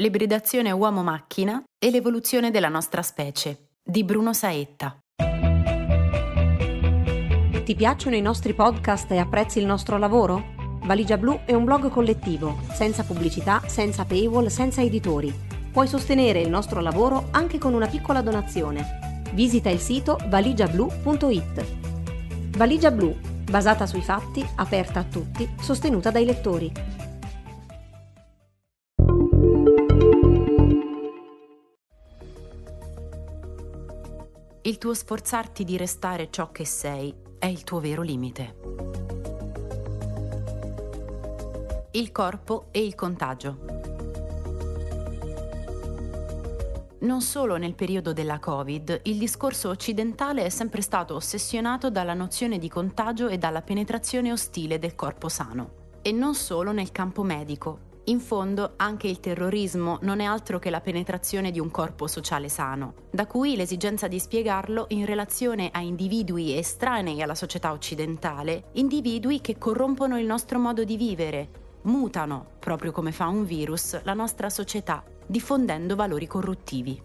L'ibridazione uomo-macchina e l'evoluzione della nostra specie di Bruno Saetta. Ti piacciono i nostri podcast e apprezzi il nostro lavoro? Valigia Blu è un blog collettivo, senza pubblicità, senza paywall, senza editori. Puoi sostenere il nostro lavoro anche con una piccola donazione. Visita il sito valigiablu.it. Valigia Blu, basata sui fatti, aperta a tutti, sostenuta dai lettori. Il tuo sforzarti di restare ciò che sei è il tuo vero limite. Il corpo e il contagio. Non solo nel periodo della Covid, il discorso occidentale è sempre stato ossessionato dalla nozione di contagio e dalla penetrazione ostile del corpo sano. E non solo nel campo medico. In fondo anche il terrorismo non è altro che la penetrazione di un corpo sociale sano, da cui l'esigenza di spiegarlo in relazione a individui estranei alla società occidentale, individui che corrompono il nostro modo di vivere, mutano, proprio come fa un virus, la nostra società, diffondendo valori corruttivi.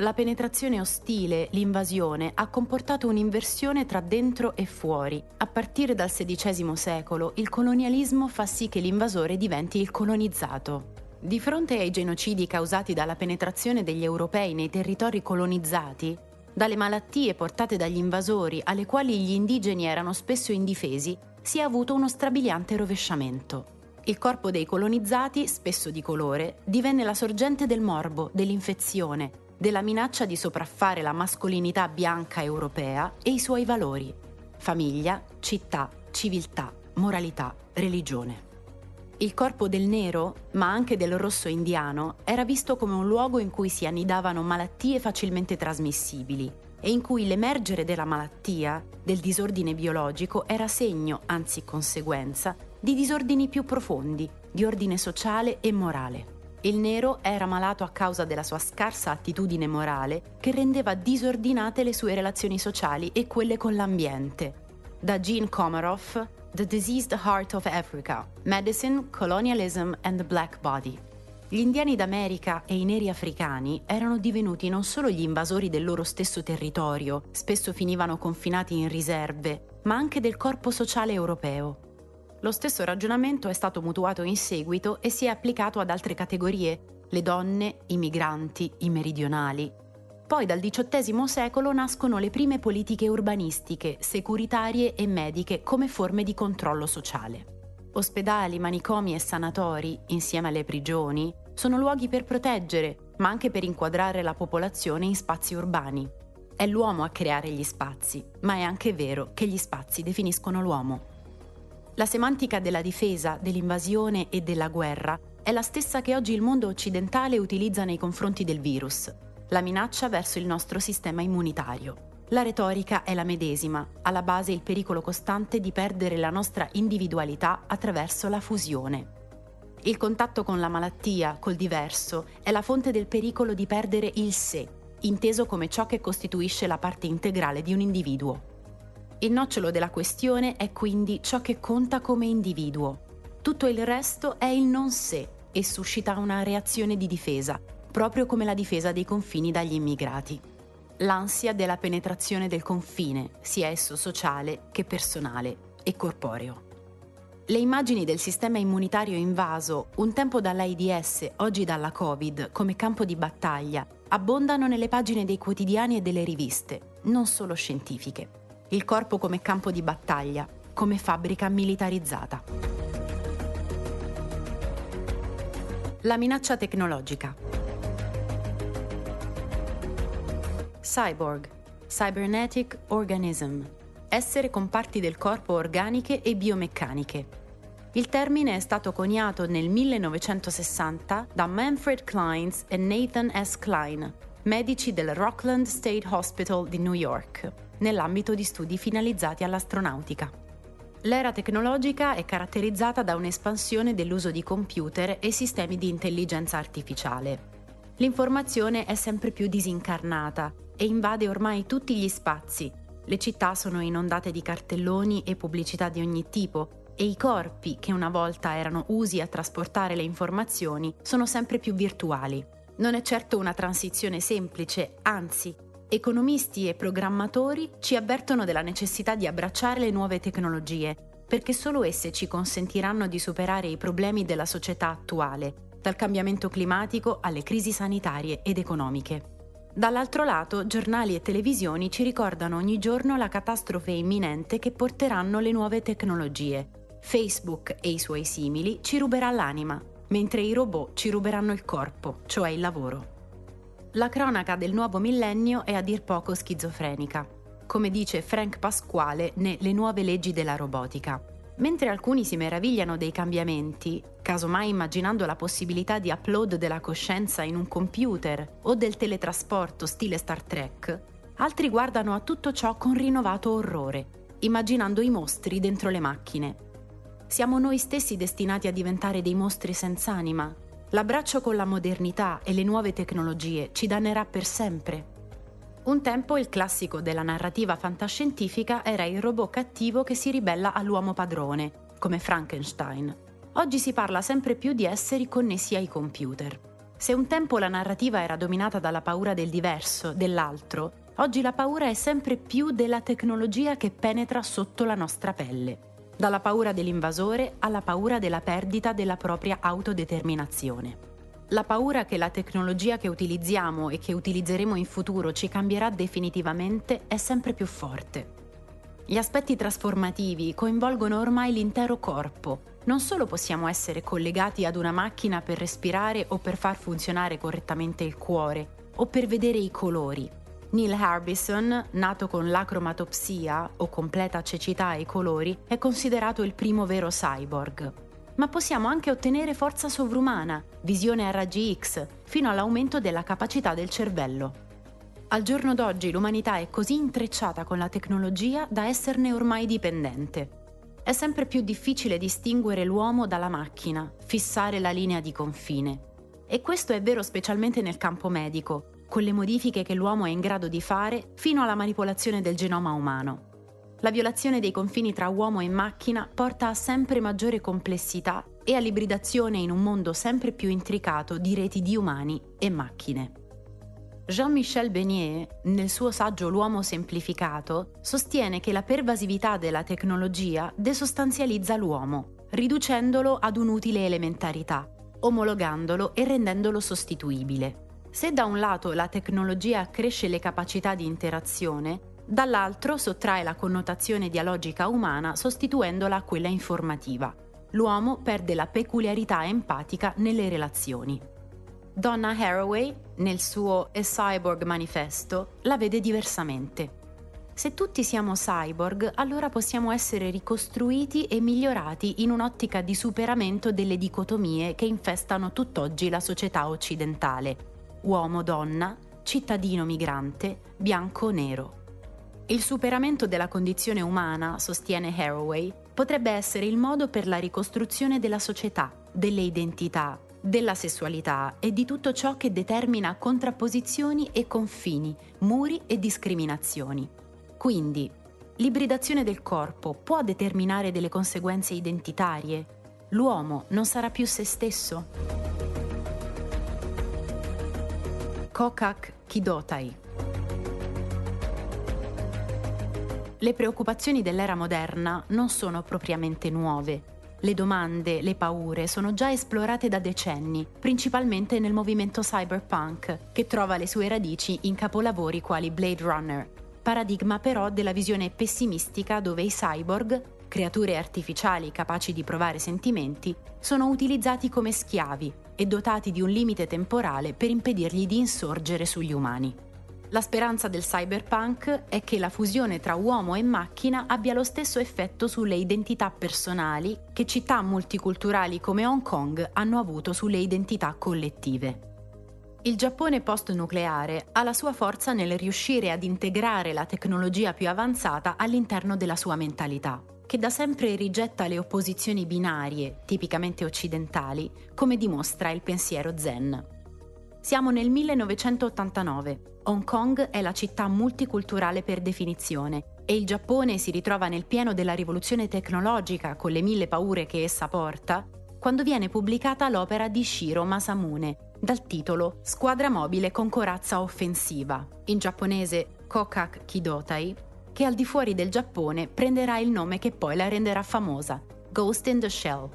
La penetrazione ostile, l'invasione, ha comportato un'inversione tra dentro e fuori. A partire dal XVI secolo, il colonialismo fa sì che l'invasore diventi il colonizzato. Di fronte ai genocidi causati dalla penetrazione degli europei nei territori colonizzati, dalle malattie portate dagli invasori alle quali gli indigeni erano spesso indifesi, si è avuto uno strabiliante rovesciamento. Il corpo dei colonizzati, spesso di colore, divenne la sorgente del morbo, dell'infezione, della minaccia di sopraffare la mascolinità bianca europea e i suoi valori, famiglia, città, civiltà, moralità, religione. Il corpo del nero, ma anche del rosso indiano, era visto come un luogo in cui si annidavano malattie facilmente trasmissibili e in cui l'emergere della malattia, del disordine biologico, era segno, anzi conseguenza, di disordini più profondi, di ordine sociale e morale. Il nero era malato a causa della sua scarsa attitudine morale che rendeva disordinate le sue relazioni sociali e quelle con l'ambiente. Da Gene Komaroff, The Diseased Heart of Africa, Medicine, Colonialism and the Black Body. Gli indiani d'America e i neri africani erano divenuti non solo gli invasori del loro stesso territorio, spesso finivano confinati in riserve, ma anche del corpo sociale europeo. Lo stesso ragionamento è stato mutuato in seguito e si è applicato ad altre categorie, le donne, i migranti, i meridionali. Poi dal XVIII secolo nascono le prime politiche urbanistiche, securitarie e mediche come forme di controllo sociale. Ospedali, manicomi e sanatori, insieme alle prigioni, sono luoghi per proteggere, ma anche per inquadrare la popolazione in spazi urbani. È l'uomo a creare gli spazi, ma è anche vero che gli spazi definiscono l'uomo. La semantica della difesa, dell'invasione e della guerra è la stessa che oggi il mondo occidentale utilizza nei confronti del virus, la minaccia verso il nostro sistema immunitario. La retorica è la medesima, alla base il pericolo costante di perdere la nostra individualità attraverso la fusione. Il contatto con la malattia, col diverso, è la fonte del pericolo di perdere il sé, inteso come ciò che costituisce la parte integrale di un individuo. Il nocciolo della questione è quindi ciò che conta come individuo. Tutto il resto è il non sé e suscita una reazione di difesa, proprio come la difesa dei confini dagli immigrati. L'ansia della penetrazione del confine, sia esso sociale che personale e corporeo. Le immagini del sistema immunitario invaso, un tempo dall'AIDS, oggi dalla Covid, come campo di battaglia, abbondano nelle pagine dei quotidiani e delle riviste, non solo scientifiche il corpo come campo di battaglia, come fabbrica militarizzata. La minaccia tecnologica. Cyborg, Cybernetic Organism, essere con parti del corpo organiche e biomeccaniche. Il termine è stato coniato nel 1960 da Manfred Kleins e Nathan S. Klein, medici del Rockland State Hospital di New York nell'ambito di studi finalizzati all'astronautica. L'era tecnologica è caratterizzata da un'espansione dell'uso di computer e sistemi di intelligenza artificiale. L'informazione è sempre più disincarnata e invade ormai tutti gli spazi. Le città sono inondate di cartelloni e pubblicità di ogni tipo, e i corpi, che una volta erano usi a trasportare le informazioni, sono sempre più virtuali. Non è certo una transizione semplice, anzi, economisti e programmatori ci avvertono della necessità di abbracciare le nuove tecnologie, perché solo esse ci consentiranno di superare i problemi della società attuale, dal cambiamento climatico alle crisi sanitarie ed economiche. Dall'altro lato, giornali e televisioni ci ricordano ogni giorno la catastrofe imminente che porteranno le nuove tecnologie, Facebook e i suoi simili ci ruberà l'anima, mentre i robot ci ruberanno il corpo, cioè il lavoro. La cronaca del nuovo millennio è a dir poco schizofrenica, come dice Frank Pasquale ne Le nuove leggi della robotica. Mentre alcuni si meravigliano dei cambiamenti, casomai immaginando la possibilità di upload della coscienza in un computer o del teletrasporto stile Star Trek, altri guardano a tutto ciò con rinnovato orrore, immaginando i mostri dentro le macchine, siamo noi stessi destinati a diventare dei mostri senza anima. L'abbraccio con la modernità e le nuove tecnologie ci dannerà per sempre. Un tempo il classico della narrativa fantascientifica era il robot cattivo che si ribella all'uomo padrone, come Frankenstein. Oggi si parla sempre più di esseri connessi ai computer. Se un tempo la narrativa era dominata dalla paura del diverso, dell'altro, oggi la paura è sempre più della tecnologia che penetra sotto la nostra pelle dalla paura dell'invasore alla paura della perdita della propria autodeterminazione. La paura che la tecnologia che utilizziamo e che utilizzeremo in futuro ci cambierà definitivamente è sempre più forte. Gli aspetti trasformativi coinvolgono ormai l'intero corpo. Non solo possiamo essere collegati ad una macchina per respirare o per far funzionare correttamente il cuore o per vedere i colori, Neil Harbison, nato con l'acromatopsia o completa cecità ai colori, è considerato il primo vero cyborg. Ma possiamo anche ottenere forza sovrumana, visione a raggi X, fino all'aumento della capacità del cervello. Al giorno d'oggi l'umanità è così intrecciata con la tecnologia da esserne ormai dipendente. È sempre più difficile distinguere l'uomo dalla macchina, fissare la linea di confine. E questo è vero specialmente nel campo medico, con le modifiche che l'uomo è in grado di fare fino alla manipolazione del genoma umano. La violazione dei confini tra uomo e macchina porta a sempre maggiore complessità e all'ibridazione in un mondo sempre più intricato di reti di umani e macchine. Jean-Michel Beignet, nel suo saggio L'uomo semplificato, sostiene che la pervasività della tecnologia desostanzializza l'uomo, riducendolo ad un'utile elementarità, omologandolo e rendendolo sostituibile. Se da un lato la tecnologia accresce le capacità di interazione, dall'altro sottrae la connotazione dialogica umana sostituendola a quella informativa. L'uomo perde la peculiarità empatica nelle relazioni. Donna Haraway, nel suo A Cyborg Manifesto, la vede diversamente. Se tutti siamo cyborg, allora possiamo essere ricostruiti e migliorati in un'ottica di superamento delle dicotomie che infestano tutt'oggi la società occidentale uomo-donna, cittadino-migrante, bianco-nero. Il superamento della condizione umana, sostiene Haraway, potrebbe essere il modo per la ricostruzione della società, delle identità, della sessualità e di tutto ciò che determina contrapposizioni e confini, muri e discriminazioni. Quindi, l'ibridazione del corpo può determinare delle conseguenze identitarie? L'uomo non sarà più se stesso? Kokak Kidotai. Le preoccupazioni dell'era moderna non sono propriamente nuove. Le domande, le paure sono già esplorate da decenni, principalmente nel movimento cyberpunk, che trova le sue radici in capolavori quali Blade Runner, paradigma però della visione pessimistica dove i cyborg, creature artificiali capaci di provare sentimenti, sono utilizzati come schiavi e dotati di un limite temporale per impedirgli di insorgere sugli umani. La speranza del cyberpunk è che la fusione tra uomo e macchina abbia lo stesso effetto sulle identità personali che città multiculturali come Hong Kong hanno avuto sulle identità collettive. Il Giappone post-nucleare ha la sua forza nel riuscire ad integrare la tecnologia più avanzata all'interno della sua mentalità che da sempre rigetta le opposizioni binarie, tipicamente occidentali, come dimostra il pensiero zen. Siamo nel 1989. Hong Kong è la città multiculturale per definizione e il Giappone si ritrova nel pieno della rivoluzione tecnologica con le mille paure che essa porta, quando viene pubblicata l'opera di Shiro Masamune, dal titolo Squadra mobile con corazza offensiva, in giapponese Kokak Kidotai, che al di fuori del Giappone prenderà il nome che poi la renderà famosa, Ghost in the Shell.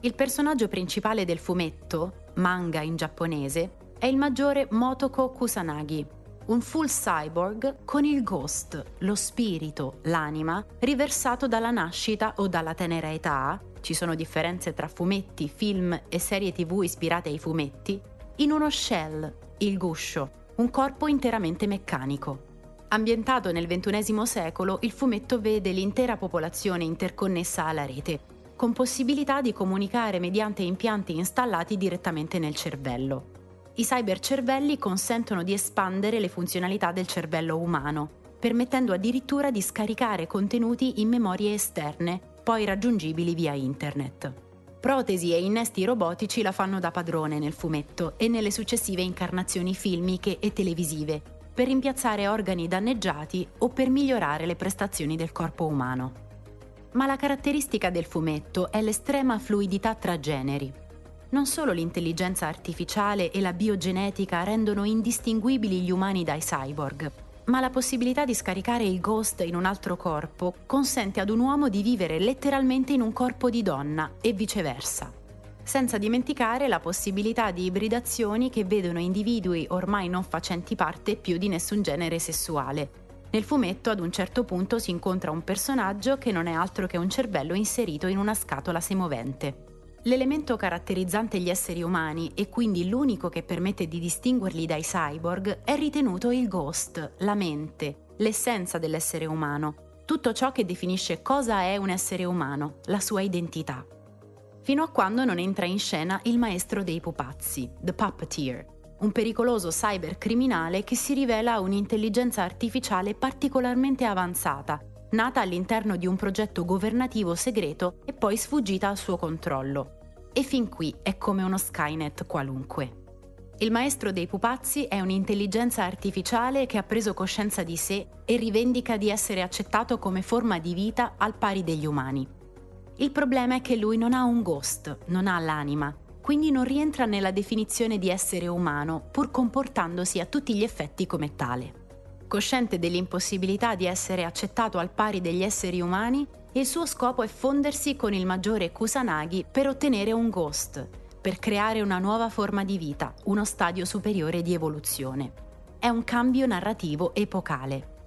Il personaggio principale del fumetto, manga in giapponese, è il maggiore Motoko Kusanagi, un full cyborg con il ghost, lo spirito, l'anima, riversato dalla nascita o dalla tenera età, ci sono differenze tra fumetti, film e serie tv ispirate ai fumetti, in uno shell, il guscio, un corpo interamente meccanico. Ambientato nel XXI secolo, il fumetto vede l'intera popolazione interconnessa alla rete, con possibilità di comunicare mediante impianti installati direttamente nel cervello. I cybercervelli consentono di espandere le funzionalità del cervello umano, permettendo addirittura di scaricare contenuti in memorie esterne, poi raggiungibili via internet. Protesi e innesti robotici la fanno da padrone nel fumetto e nelle successive incarnazioni filmiche e televisive, per rimpiazzare organi danneggiati o per migliorare le prestazioni del corpo umano. Ma la caratteristica del fumetto è l'estrema fluidità tra generi. Non solo l'intelligenza artificiale e la biogenetica rendono indistinguibili gli umani dai cyborg, ma la possibilità di scaricare il ghost in un altro corpo consente ad un uomo di vivere letteralmente in un corpo di donna e viceversa. Senza dimenticare la possibilità di ibridazioni che vedono individui ormai non facenti parte più di nessun genere sessuale. Nel fumetto ad un certo punto si incontra un personaggio che non è altro che un cervello inserito in una scatola semovente. L'elemento caratterizzante gli esseri umani e quindi l'unico che permette di distinguerli dai cyborg è ritenuto il ghost, la mente, l'essenza dell'essere umano, tutto ciò che definisce cosa è un essere umano, la sua identità. Fino a quando non entra in scena il maestro dei pupazzi, The Puppeteer, un pericoloso cybercriminale che si rivela un'intelligenza artificiale particolarmente avanzata nata all'interno di un progetto governativo segreto e poi sfuggita al suo controllo. E fin qui è come uno Skynet qualunque. Il maestro dei pupazzi è un'intelligenza artificiale che ha preso coscienza di sé e rivendica di essere accettato come forma di vita al pari degli umani. Il problema è che lui non ha un ghost, non ha l'anima, quindi non rientra nella definizione di essere umano, pur comportandosi a tutti gli effetti come tale. Cosciente dell'impossibilità di essere accettato al pari degli esseri umani, il suo scopo è fondersi con il maggiore Kusanagi per ottenere un ghost, per creare una nuova forma di vita, uno stadio superiore di evoluzione. È un cambio narrativo epocale.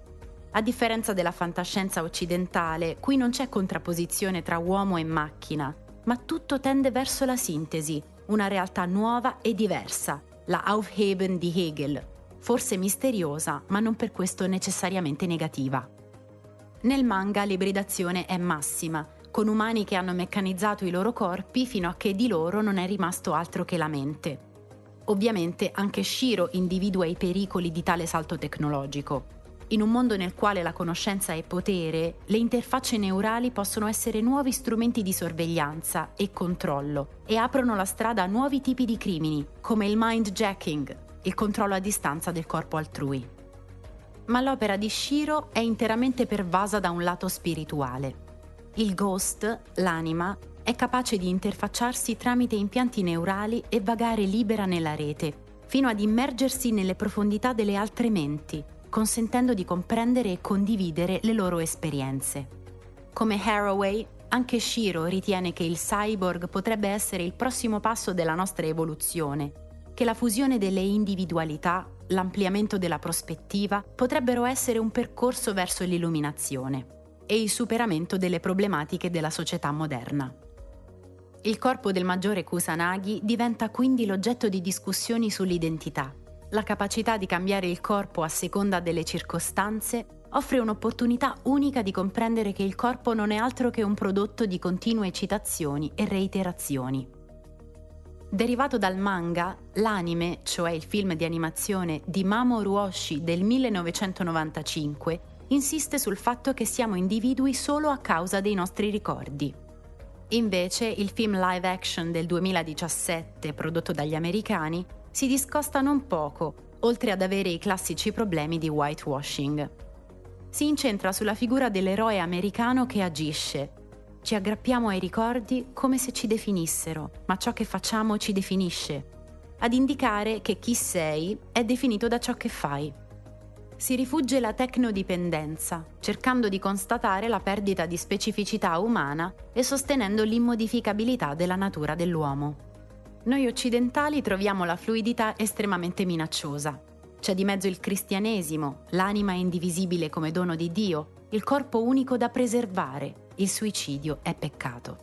A differenza della fantascienza occidentale, qui non c'è contrapposizione tra uomo e macchina, ma tutto tende verso la sintesi, una realtà nuova e diversa, la Aufheben di Hegel, forse misteriosa, ma non per questo necessariamente negativa. Nel manga l'ibridazione è massima, con umani che hanno meccanizzato i loro corpi fino a che di loro non è rimasto altro che la mente. Ovviamente anche Shiro individua i pericoli di tale salto tecnologico. In un mondo nel quale la conoscenza è potere, le interfacce neurali possono essere nuovi strumenti di sorveglianza e controllo e aprono la strada a nuovi tipi di crimini, come il mind jacking, il controllo a distanza del corpo altrui. Ma l'opera di Shiro è interamente pervasa da un lato spirituale. Il ghost, l'anima, è capace di interfacciarsi tramite impianti neurali e vagare libera nella rete, fino ad immergersi nelle profondità delle altre menti, consentendo di comprendere e condividere le loro esperienze. Come Haraway, anche Shiro ritiene che il cyborg potrebbe essere il prossimo passo della nostra evoluzione che la fusione delle individualità, l'ampliamento della prospettiva potrebbero essere un percorso verso l'illuminazione e il superamento delle problematiche della società moderna. Il corpo del maggiore Kusanagi diventa quindi l'oggetto di discussioni sull'identità. La capacità di cambiare il corpo a seconda delle circostanze offre un'opportunità unica di comprendere che il corpo non è altro che un prodotto di continue citazioni e reiterazioni. Derivato dal manga, l'anime, cioè il film di animazione di Mamoru Oshii del 1995, insiste sul fatto che siamo individui solo a causa dei nostri ricordi. Invece, il film live action del 2017, prodotto dagli americani, si discosta non poco, oltre ad avere i classici problemi di whitewashing. si incentra sulla figura dell'eroe americano che agisce. Ci aggrappiamo ai ricordi come se ci definissero, ma ciò che facciamo ci definisce, ad indicare che chi sei è definito da ciò che fai. Si rifugge la tecnodipendenza, cercando di constatare la perdita di specificità umana e sostenendo l'immodificabilità della natura dell'uomo. Noi occidentali troviamo la fluidità estremamente minacciosa, c'è di mezzo il cristianesimo, l'anima indivisibile come dono di Dio, il corpo unico da preservare, il suicidio è peccato.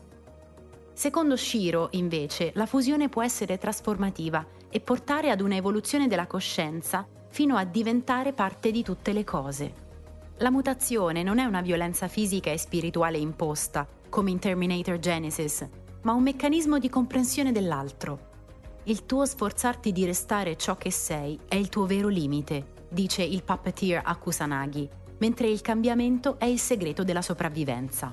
Secondo Shiro, invece, la fusione può essere trasformativa e portare ad un'evoluzione della coscienza fino a diventare parte di tutte le cose. La mutazione non è una violenza fisica e spirituale imposta, come in Terminator Genesis, ma un meccanismo di comprensione dell'altro, il tuo sforzarti di restare ciò che sei è il tuo vero limite, dice il puppeteer a Kusanagi, mentre il cambiamento è il segreto della sopravvivenza.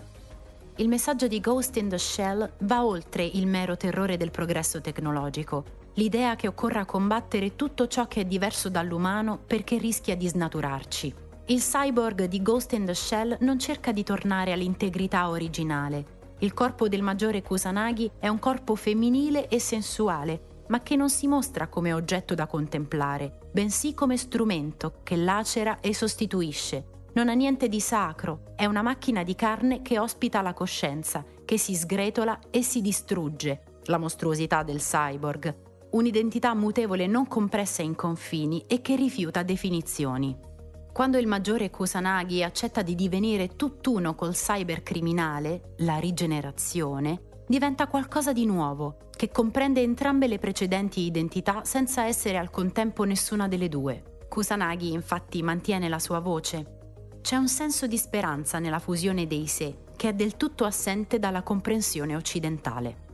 Il messaggio di Ghost in the Shell va oltre il mero terrore del progresso tecnologico, l'idea che occorra combattere tutto ciò che è diverso dall'umano perché rischia di snaturarci. Il cyborg di Ghost in the Shell non cerca di tornare all'integrità originale. Il corpo del maggiore Kusanagi è un corpo femminile e sensuale, ma che non si mostra come oggetto da contemplare, bensì come strumento che lacera e sostituisce. Non ha niente di sacro, è una macchina di carne che ospita la coscienza, che si sgretola e si distrugge, la mostruosità del cyborg, un'identità mutevole non compressa in confini e che rifiuta definizioni. Quando il maggiore Kusanagi accetta di divenire tutt'uno col cybercriminale, la rigenerazione, diventa qualcosa di nuovo, che comprende entrambe le precedenti identità senza essere al contempo nessuna delle due. Kusanagi infatti mantiene la sua voce. C'è un senso di speranza nella fusione dei sé, che è del tutto assente dalla comprensione occidentale.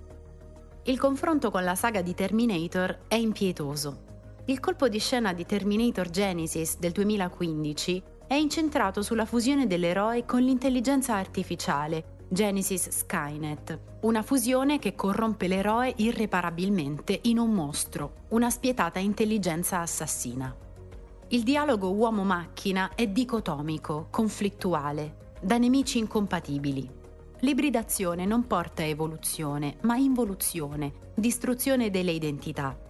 Il confronto con la saga di Terminator è impietoso. Il colpo di scena di Terminator Genesis del 2015 è incentrato sulla fusione dell'eroe con l'intelligenza artificiale Genesis Skynet, una fusione che corrompe l'eroe irreparabilmente in un mostro, una spietata intelligenza assassina. Il dialogo uomo-macchina è dicotomico, conflittuale, da nemici incompatibili. L'ibridazione non porta a evoluzione, ma involuzione, distruzione delle identità.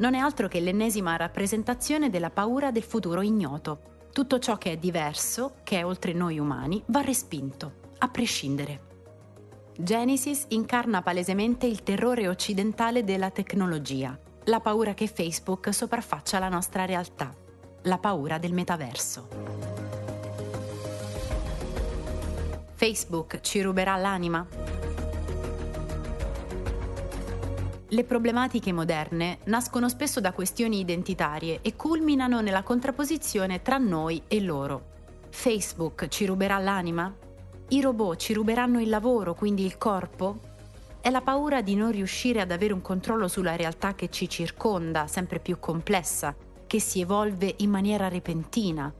Non è altro che l'ennesima rappresentazione della paura del futuro ignoto. Tutto ciò che è diverso, che è oltre noi umani, va respinto a prescindere. Genesis incarna palesemente il terrore occidentale della tecnologia, la paura che Facebook sopraffaccia la nostra realtà, la paura del metaverso. Facebook ci ruberà l'anima? Le problematiche moderne nascono spesso da questioni identitarie e culminano nella contrapposizione tra noi e loro. Facebook ci ruberà l'anima? I robot ci ruberanno il lavoro, quindi il corpo? È la paura di non riuscire ad avere un controllo sulla realtà che ci circonda, sempre più complessa, che si evolve in maniera repentina.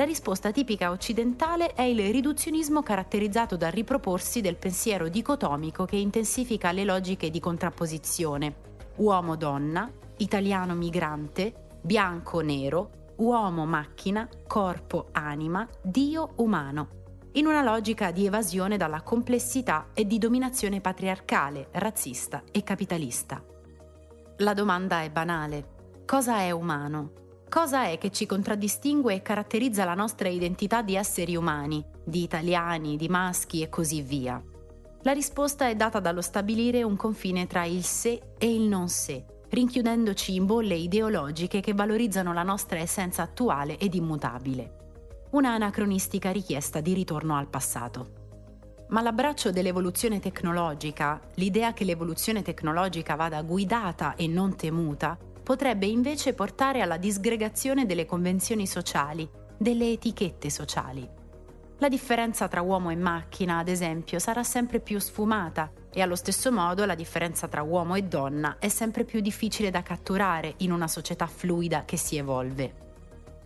La risposta tipica occidentale è il riduzionismo caratterizzato dal riproporsi del pensiero dicotomico che intensifica le logiche di contrapposizione. Uomo-donna, italiano-migrante, bianco-nero, uomo-macchina, corpo-anima, Dio-umano in una logica di evasione dalla complessità e di dominazione patriarcale, razzista e capitalista. La domanda è banale. Cosa è umano? Cosa è che ci contraddistingue e caratterizza la nostra identità di esseri umani, di italiani, di maschi e così via? La risposta è data dallo stabilire un confine tra il sé e il non sé, rinchiudendoci in bolle ideologiche che valorizzano la nostra essenza attuale ed immutabile una anacronistica richiesta di ritorno al passato. Ma l'abbraccio dell'evoluzione tecnologica, l'idea che l'evoluzione tecnologica vada guidata e non temuta, potrebbe invece portare alla disgregazione delle convenzioni sociali, delle etichette sociali. La differenza tra uomo e macchina, ad esempio, sarà sempre più sfumata e allo stesso modo la differenza tra uomo e donna è sempre più difficile da catturare in una società fluida che si evolve.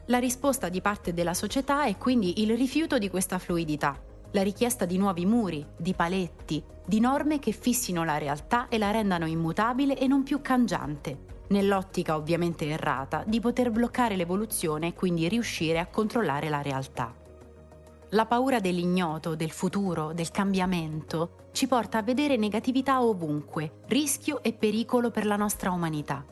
La risposta di parte della società è quindi il rifiuto di questa fluidità, la richiesta di nuovi muri, di paletti, di norme che fissino la realtà e la rendano immutabile e non più cangiante, nell'ottica ovviamente errata di poter bloccare l'evoluzione e quindi riuscire a controllare la realtà. La paura dell'ignoto, del futuro, del cambiamento ci porta a vedere negatività ovunque, rischio e pericolo per la nostra umanità.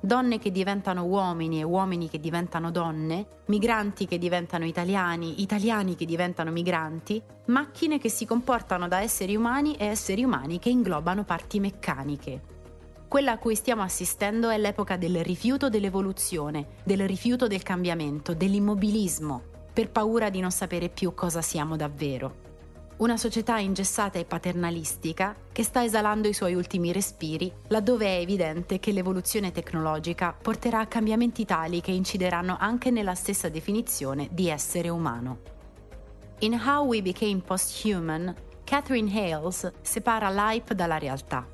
Donne che diventano uomini e uomini che diventano donne, migranti che diventano italiani, italiani che diventano migranti, macchine che si comportano da esseri umani e esseri umani che inglobano parti meccaniche. Quella a cui stiamo assistendo è l'epoca del rifiuto dell'evoluzione, del rifiuto del cambiamento, dell'immobilismo, per paura di non sapere più cosa siamo davvero. Una società ingessata e paternalistica che sta esalando i suoi ultimi respiri, laddove è evidente che l'evoluzione tecnologica porterà a cambiamenti tali che incideranno anche nella stessa definizione di essere umano. In How We Became Posthuman, Catherine Hales separa l'hype dalla realtà.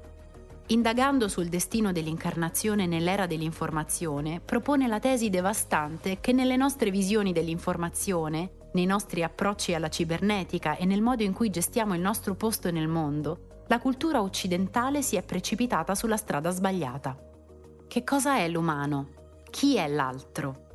Indagando sul destino dell'incarnazione nell'era dell'informazione, propone la tesi devastante che nelle nostre visioni dell'informazione, nei nostri approcci alla cibernetica e nel modo in cui gestiamo il nostro posto nel mondo, la cultura occidentale si è precipitata sulla strada sbagliata. Che cosa è l'umano? Chi è l'altro?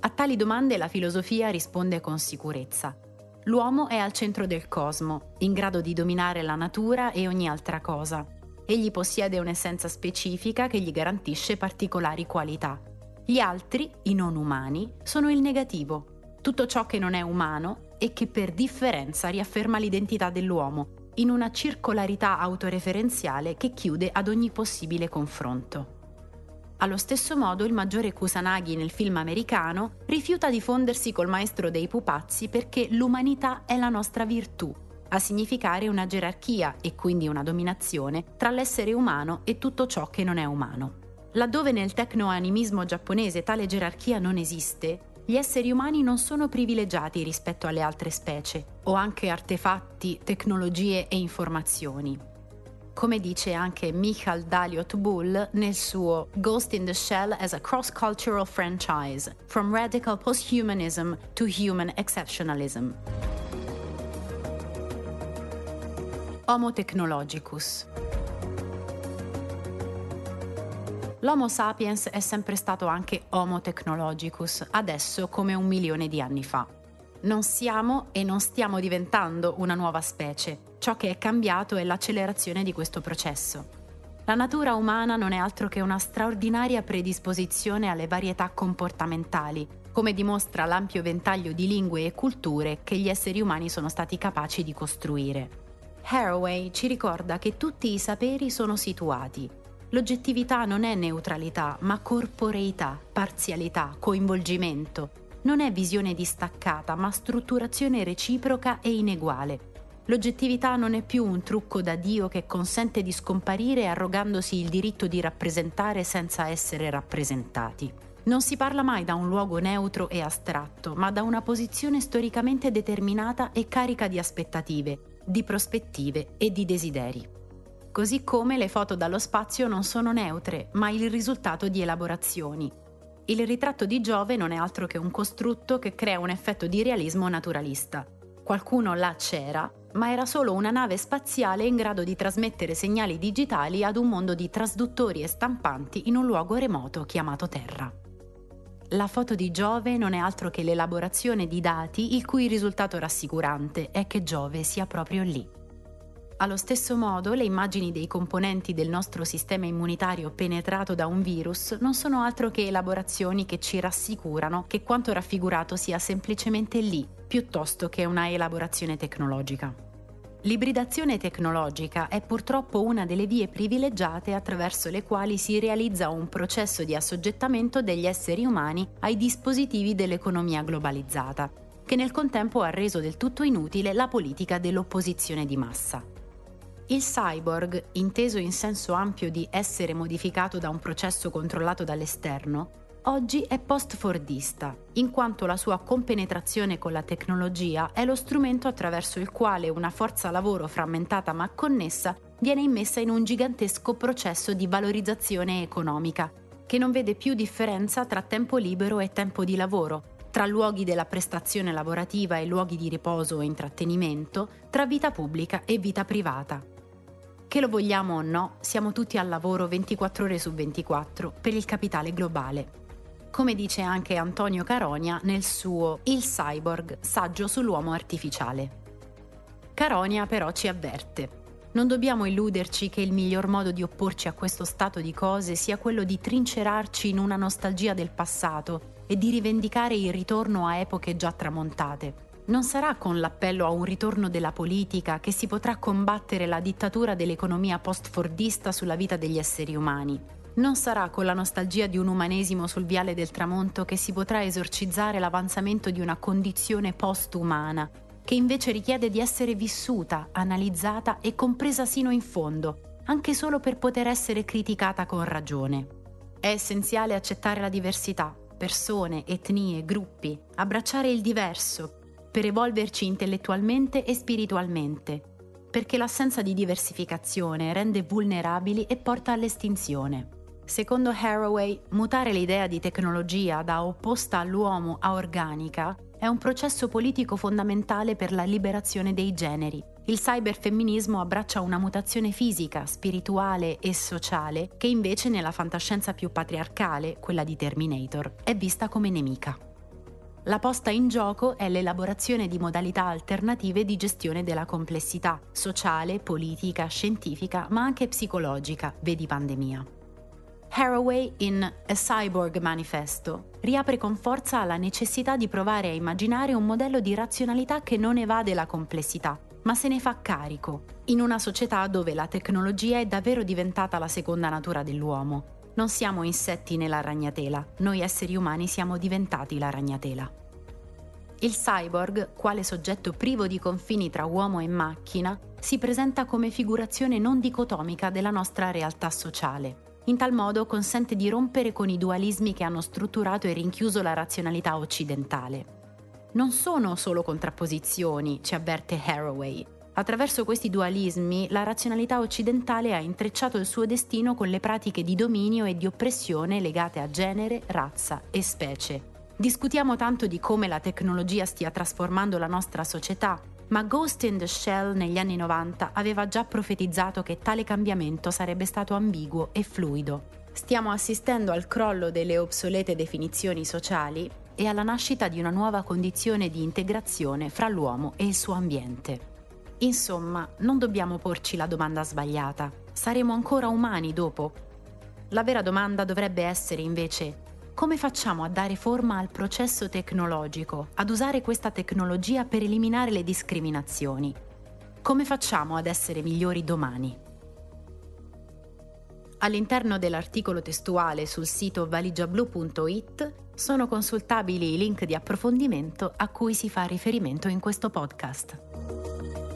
A tali domande la filosofia risponde con sicurezza. L'uomo è al centro del cosmo, in grado di dominare la natura e ogni altra cosa Egli possiede un'essenza specifica che gli garantisce particolari qualità. Gli altri, i non umani, sono il negativo, tutto ciò che non è umano e che per differenza riafferma l'identità dell'uomo, in una circolarità autoreferenziale che chiude ad ogni possibile confronto. Allo stesso modo il maggiore Kusanagi nel film americano rifiuta di fondersi col maestro dei pupazzi perché l'umanità è la nostra virtù a significare una gerarchia e quindi una dominazione tra l'essere umano e tutto ciò che non è umano. Laddove nel tecnoanimismo giapponese tale gerarchia non esiste, gli esseri umani non sono privilegiati rispetto alle altre specie, o anche artefatti, tecnologie e informazioni. Come dice anche Michal Daliot Bull nel suo Ghost in the Shell as a Cross-Cultural Franchise, From Radical Posthumanism to Human Exceptionalism. Homo technologicus. L'Homo sapiens è sempre stato anche Homo technologicus, adesso come un milione di anni fa. Non siamo e non stiamo diventando una nuova specie, ciò che è cambiato è l'accelerazione di questo processo. La natura umana non è altro che una straordinaria predisposizione alle varietà comportamentali, come dimostra l'ampio ventaglio di lingue e culture che gli esseri umani sono stati capaci di costruire. Haraway ci ricorda che tutti i saperi sono situati. L'oggettività non è neutralità, ma corporeità, parzialità, coinvolgimento. Non è visione distaccata, ma strutturazione reciproca e ineguale. L'oggettività non è più un trucco da Dio che consente di scomparire arrogandosi il diritto di rappresentare senza essere rappresentati. Non si parla mai da un luogo neutro e astratto, ma da una posizione storicamente determinata e carica di aspettative, di prospettive e di desideri. Così come le foto dallo spazio non sono neutre, ma il risultato di elaborazioni. Il ritratto di Giove non è altro che un costrutto che crea un effetto di realismo naturalista. Qualcuno là c'era, ma era solo una nave spaziale in grado di trasmettere segnali digitali ad un mondo di trasduttori e stampanti in un luogo remoto chiamato Terra. La foto di Giove non è altro che l'elaborazione di dati il cui risultato rassicurante è che Giove sia proprio lì. Allo stesso modo, le immagini dei componenti del nostro sistema immunitario penetrato da un virus non sono altro che elaborazioni che ci rassicurano che quanto raffigurato sia semplicemente lì, piuttosto che una elaborazione tecnologica. L'ibridazione tecnologica è purtroppo una delle vie privilegiate attraverso le quali si realizza un processo di assoggettamento degli esseri umani ai dispositivi dell'economia globalizzata, che nel contempo ha reso del tutto inutile la politica dell'opposizione di massa. Il cyborg, inteso in senso ampio di essere modificato da un processo controllato dall'esterno, oggi è post-fordista, in quanto la sua compenetrazione con la tecnologia è lo strumento attraverso il quale una forza lavoro frammentata ma connessa viene immessa in un gigantesco processo di valorizzazione economica, che non vede più differenza tra tempo libero e tempo di lavoro, tra luoghi della prestazione lavorativa e luoghi di riposo o intrattenimento, tra vita pubblica e vita privata. Che lo vogliamo o no, siamo tutti al lavoro 24 ore su 24 per il capitale globale. Come dice anche Antonio Caronia nel suo Il cyborg, saggio sull'uomo artificiale. Caronia però ci avverte. Non dobbiamo illuderci che il miglior modo di opporci a questo stato di cose sia quello di trincerarci in una nostalgia del passato e di rivendicare il ritorno a epoche già tramontate. Non sarà con l'appello a un ritorno della politica che si potrà combattere la dittatura dell'economia post-fordista sulla vita degli esseri umani. Non sarà con la nostalgia di un umanesimo sul viale del tramonto che si potrà esorcizzare l'avanzamento di una condizione post-umana che invece richiede di essere vissuta, analizzata e compresa sino in fondo, anche solo per poter essere criticata con ragione. È essenziale accettare la diversità, persone, etnie, gruppi, abbracciare il diverso, per evolverci intellettualmente e spiritualmente, perché l'assenza di diversificazione rende vulnerabili e porta all'estinzione. Secondo Haraway, mutare l'idea di tecnologia da opposta all'uomo a organica è un processo politico fondamentale per la liberazione dei generi. Il cyberfemminismo abbraccia una mutazione fisica, spirituale e sociale che invece nella fantascienza più patriarcale, quella di Terminator, è vista come nemica. La posta in gioco è l'elaborazione di modalità alternative di gestione della complessità sociale, politica, scientifica, ma anche psicologica, vedi pandemia. Haraway in A Cyborg Manifesto riapre con forza alla necessità di provare a immaginare un modello di razionalità che non evade la complessità, ma se ne fa carico, in una società dove la tecnologia è davvero diventata la seconda natura dell'uomo. Non siamo insetti nella ragnatela, noi esseri umani siamo diventati la ragnatela. Il cyborg, quale soggetto privo di confini tra uomo e macchina, si presenta come figurazione non dicotomica della nostra realtà sociale in tal modo consente di rompere con i dualismi che hanno strutturato e rinchiuso la razionalità occidentale. Non sono solo contrapposizioni, ci avverte Haraway. Attraverso questi dualismi, la razionalità occidentale ha intrecciato il suo destino con le pratiche di dominio e di oppressione legate a genere, razza e specie. Discutiamo tanto di come la tecnologia stia trasformando la nostra società, ma Ghost in the Shell negli anni 90 aveva già profetizzato che tale cambiamento sarebbe stato ambiguo e fluido. Stiamo assistendo al crollo delle obsolete definizioni sociali e alla nascita di una nuova condizione di integrazione fra l'uomo e il suo ambiente. Insomma, non dobbiamo porci la domanda sbagliata. Saremo ancora umani dopo? La vera domanda dovrebbe essere invece come facciamo a dare forma al processo tecnologico, ad usare questa tecnologia per eliminare le discriminazioni? Come facciamo ad essere migliori domani? All'interno dell'articolo testuale sul sito valigiablu.it sono consultabili i link di approfondimento a cui si fa riferimento in questo podcast.